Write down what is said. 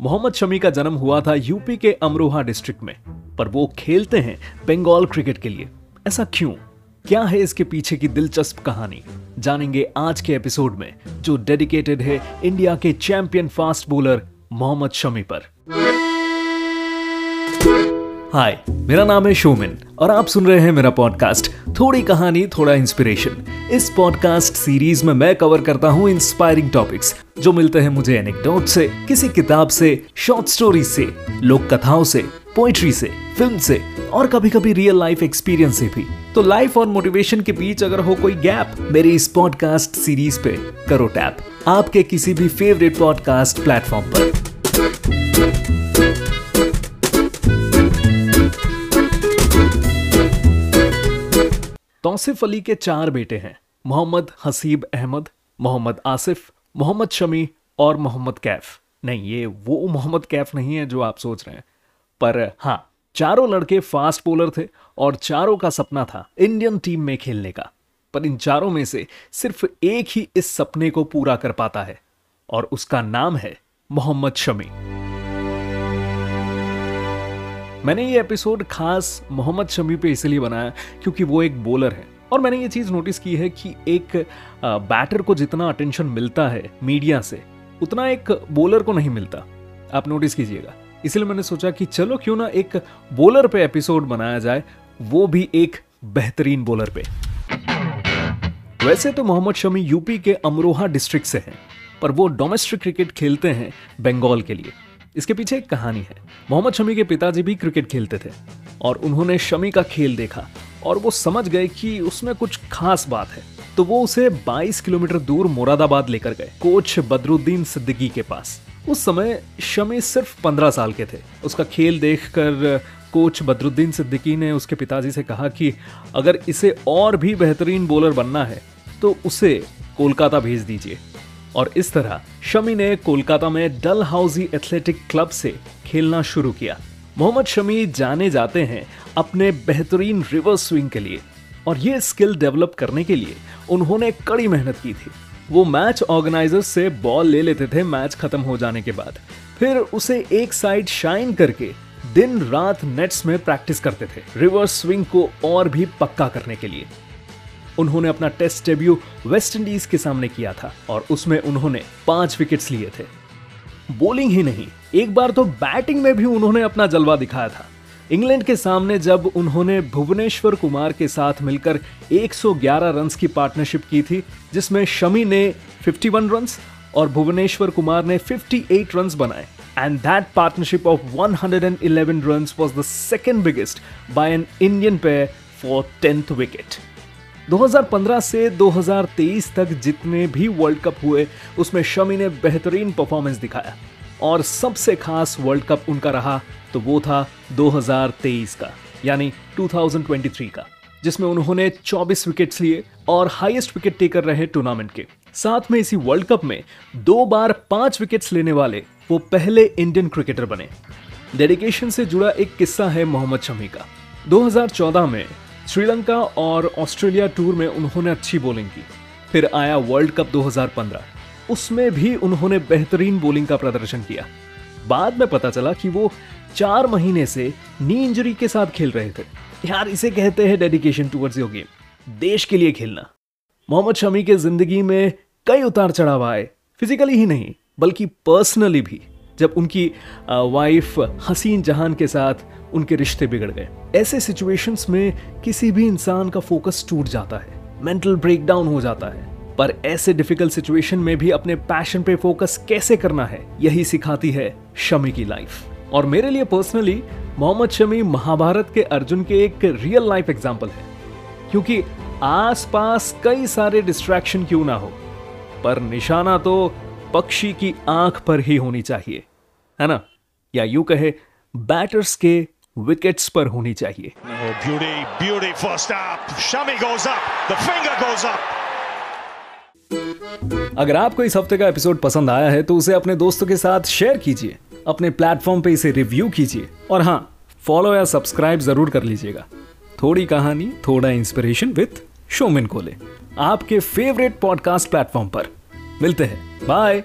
मोहम्मद शमी का जन्म हुआ था यूपी के अमरोहा डिस्ट्रिक्ट में, पर वो खेलते हैं बंगाल क्रिकेट के लिए। ऐसा क्यों? क्या है इसके पीछे की दिलचस्प कहानी? जानेंगे आज के एपिसोड में, जो डेडिकेटेड है इंडिया के champion fast bowler Mohammed Shami पर। हाय मेरा नाम है शोमिन, और आप सुन रहे हैं मेरा पॉडकास्ट थोड़ी कहानी, थोड़ा इंस्पिरेशन इस पॉडकास्ट सीरीज़ में मैं कवर करता हूँ इंस्पायरिंग टॉपिक्स जो मिलते हैं मुझे एनेक्डोट से, किसी किताब से शॉर्ट स्टोरी से, लोक कथाओं से पोइट्री से फ़िल्म से, और कभी कभी रियल लाइफ एक्सपीरियंस से भी। तो लाइफ और मोटिवेशन के बीच अगर हो कोई गैप मेरी इस पॉडकास्ट सीरीज़ पे करो टैप आपके किसी भी फेवरेट पॉडकास्ट प्लेटफॉर्म पर। तौसिफ अली के चार बेटे हैं, मोहम्मद हसीब अहमद, मोहम्मद आसिफ, मोहम्मद शमी और मोहम्मद कैफ। नहीं, ये वो मोहम्मद कैफ नहीं है जो आप सोच रहे हैं। पर हाँ चारों लड़के फास्ट बोलर थे और चारों का सपना था इंडियन टीम में खेलने का। पर इन चारों में से सिर्फ़ एक ही इस सपने को पूरा कर पाता है और उसका नाम है मोहम्मद शमी। मैंने ये एपिसोड खास मोहम्मद शमी पे इसलिए बनाया क्योंकि वो एक बॉलर है। और मैंने ये चीज़ नोटिस की है कि एक बैटर को जितना अटेंशन मिलता है मीडिया से, उतना एक बॉलर को नहीं मिलता। आप नोटिस कीजिएगा। इसलिए मैंने सोचा कि चलो क्यों ना एक बॉलर पे एपिसोड बनाया जाए, वो भी एक बेहतरीन बॉलर पे। वैसे तो मोहम्मद शमी यूपी के अमरोहा डिस्ट्रिक्ट से हैं, पर वो डोमेस्टिक क्रिकेट खेलते हैं बंगाल के लिए। इसके पीछे एक कहानी है। मोहम्मद शमी के पिताजी भी क्रिकेट खेलते थे और उन्होंने शमी का खेल देखा और वो समझ गए कि उसमें कुछ खास बात है। तो वो उसे 22 किलोमीटर दूर मुरादाबाद लेकर गए, कोच बदरुद्दीन सिद्दीकी के पास। उस समय शमी सिर्फ़ 15 साल के थे। उसका खेल देखकर कोच बदरुद्दीन सिद्दीकी ने उसके पिताजी से कहा कि अगर इसे और भी बेहतरीन बॉलर बनना है तो उसे कोलकाता भेज दीजिए। और इस तरह शमी ने कोलकाता में डल हाउसी एथलेटिक क्लब से खेलना शुरू किया। मोहम्मद शमी जाने जाते हैं अपने बेहतरीन रिवर्स स्विंग के लिए और ये स्किल डेवलप करने के लिए उन्होंने कड़ी मेहनत की थी। वो मैच ऑर्गेनाइजर से बॉल ले लेते थे, मैच खत्म हो जाने के बाद। फिर उसे एक साइड शाइन करके दिन रात नेट्स में प्रैक्टिस करते थे रिवर्स स्विंग को और भी पक्का करने के लिए। उन्होंने अपना टेस्ट डेब्यू वेस्ट इंडीज के सामने किया था और उसमें उन्होंने पाँच विकेट्स लिए थे। बॉलिंग ही नहीं, एक बार तो बैटिंग में भी उन्होंने अपना जलवा दिखाया था। इंग्लैंड के सामने जब उन्होंने भुवनेश्वर कुमार के साथ मिलकर 111 रन्स की पार्टनरशिप की थी, जिसमें शमी ने 51 रन्स और भुवनेश्वर कुमार ने 58 रन्स बनाए। And that partnership of 111 runs was the second biggest by an Indian pair for tenth wicket 2015 से 2023 तक जितने भी वर्ल्ड कप हुए, उसमें शमी ने बेहतरीन परफॉर्मेंस दिखाया। और सबसे खास वर्ल्ड कप उनका रहा तो वो था 2023 का, यानी 2023 का, जिसमें उन्होंने 24 विकेट्स लिए और हाईएस्ट विकेट टेकर रहे टूर्नामेंट के। साथ में इसी वर्ल्ड कप में दो बार पाँच विकेट्स लेने वाले वो पहले इंडियन क्रिकेटर बने। डेडिकेशन से जुड़ा एक किस्सा है मोहम्मद शमी का। 2014 में श्रीलंका और ऑस्ट्रेलिया टूर में उन्होंने अच्छी बॉलिंग की। फिर आया वर्ल्ड कप 2015 उसमें भी उन्होंने बेहतरीन बॉलिंग का प्रदर्शन किया। बाद में पता चला कि वो चार महीने से नी इंजरी के साथ खेल रहे थे। यार, इसे कहते हैं डेडिकेशन टूवर्ड्स योर गेम देश के लिए खेलना। मोहम्मद शमी के ज़िंदगी में कई उतार चढ़ाव आए। फिजिकली ही नहीं, बल्कि पर्सनली भी। जब उनकी वाइफ हसीन जहान के साथ उनके रिश्ते बिगड़ गए। ऐसे सिचुएशंस में किसी भी इंसान का फोकस टूट जाता है मेंटल ब्रेकडाउन हो जाता है। पर ऐसे डिफ़िकल्ट सिचुएशन में भी अपने पैशन पे फोकस कैसे करना है, यही सिखाती है शमी की लाइफ और मेरे लिए पर्सनली मोहम्मद शमी महाभारत के अर्जुन के एक रियल लाइफ एग्ज़ाम्पल है। क्योंकि आसपास कई सारे डिस्ट्रैक्शन क्यों ना हो, पर निशाना तो पक्षी की आँख पर ही होनी चाहिए है ना? या यूँ कहे बैटर्स के विकेट्स पर होनी चाहिए। अगर आपको इस हफ़्ते का एपिसोड पसंद आया है तो उसे अपने दोस्तों के साथ शेयर कीजिए। अपने प्लेटफॉर्म पे इसे रिव्यू कीजिए। और हाँ फॉलो या सब्सक्राइब ज़रूर कर लीजिएगा। थोड़ी कहानी थोड़ा इंस्पिरेशन विथ शोमिन कोले आपके फेवरेट पॉडकास्ट प्लेटफॉर्म पर। मिलते हैं। बाय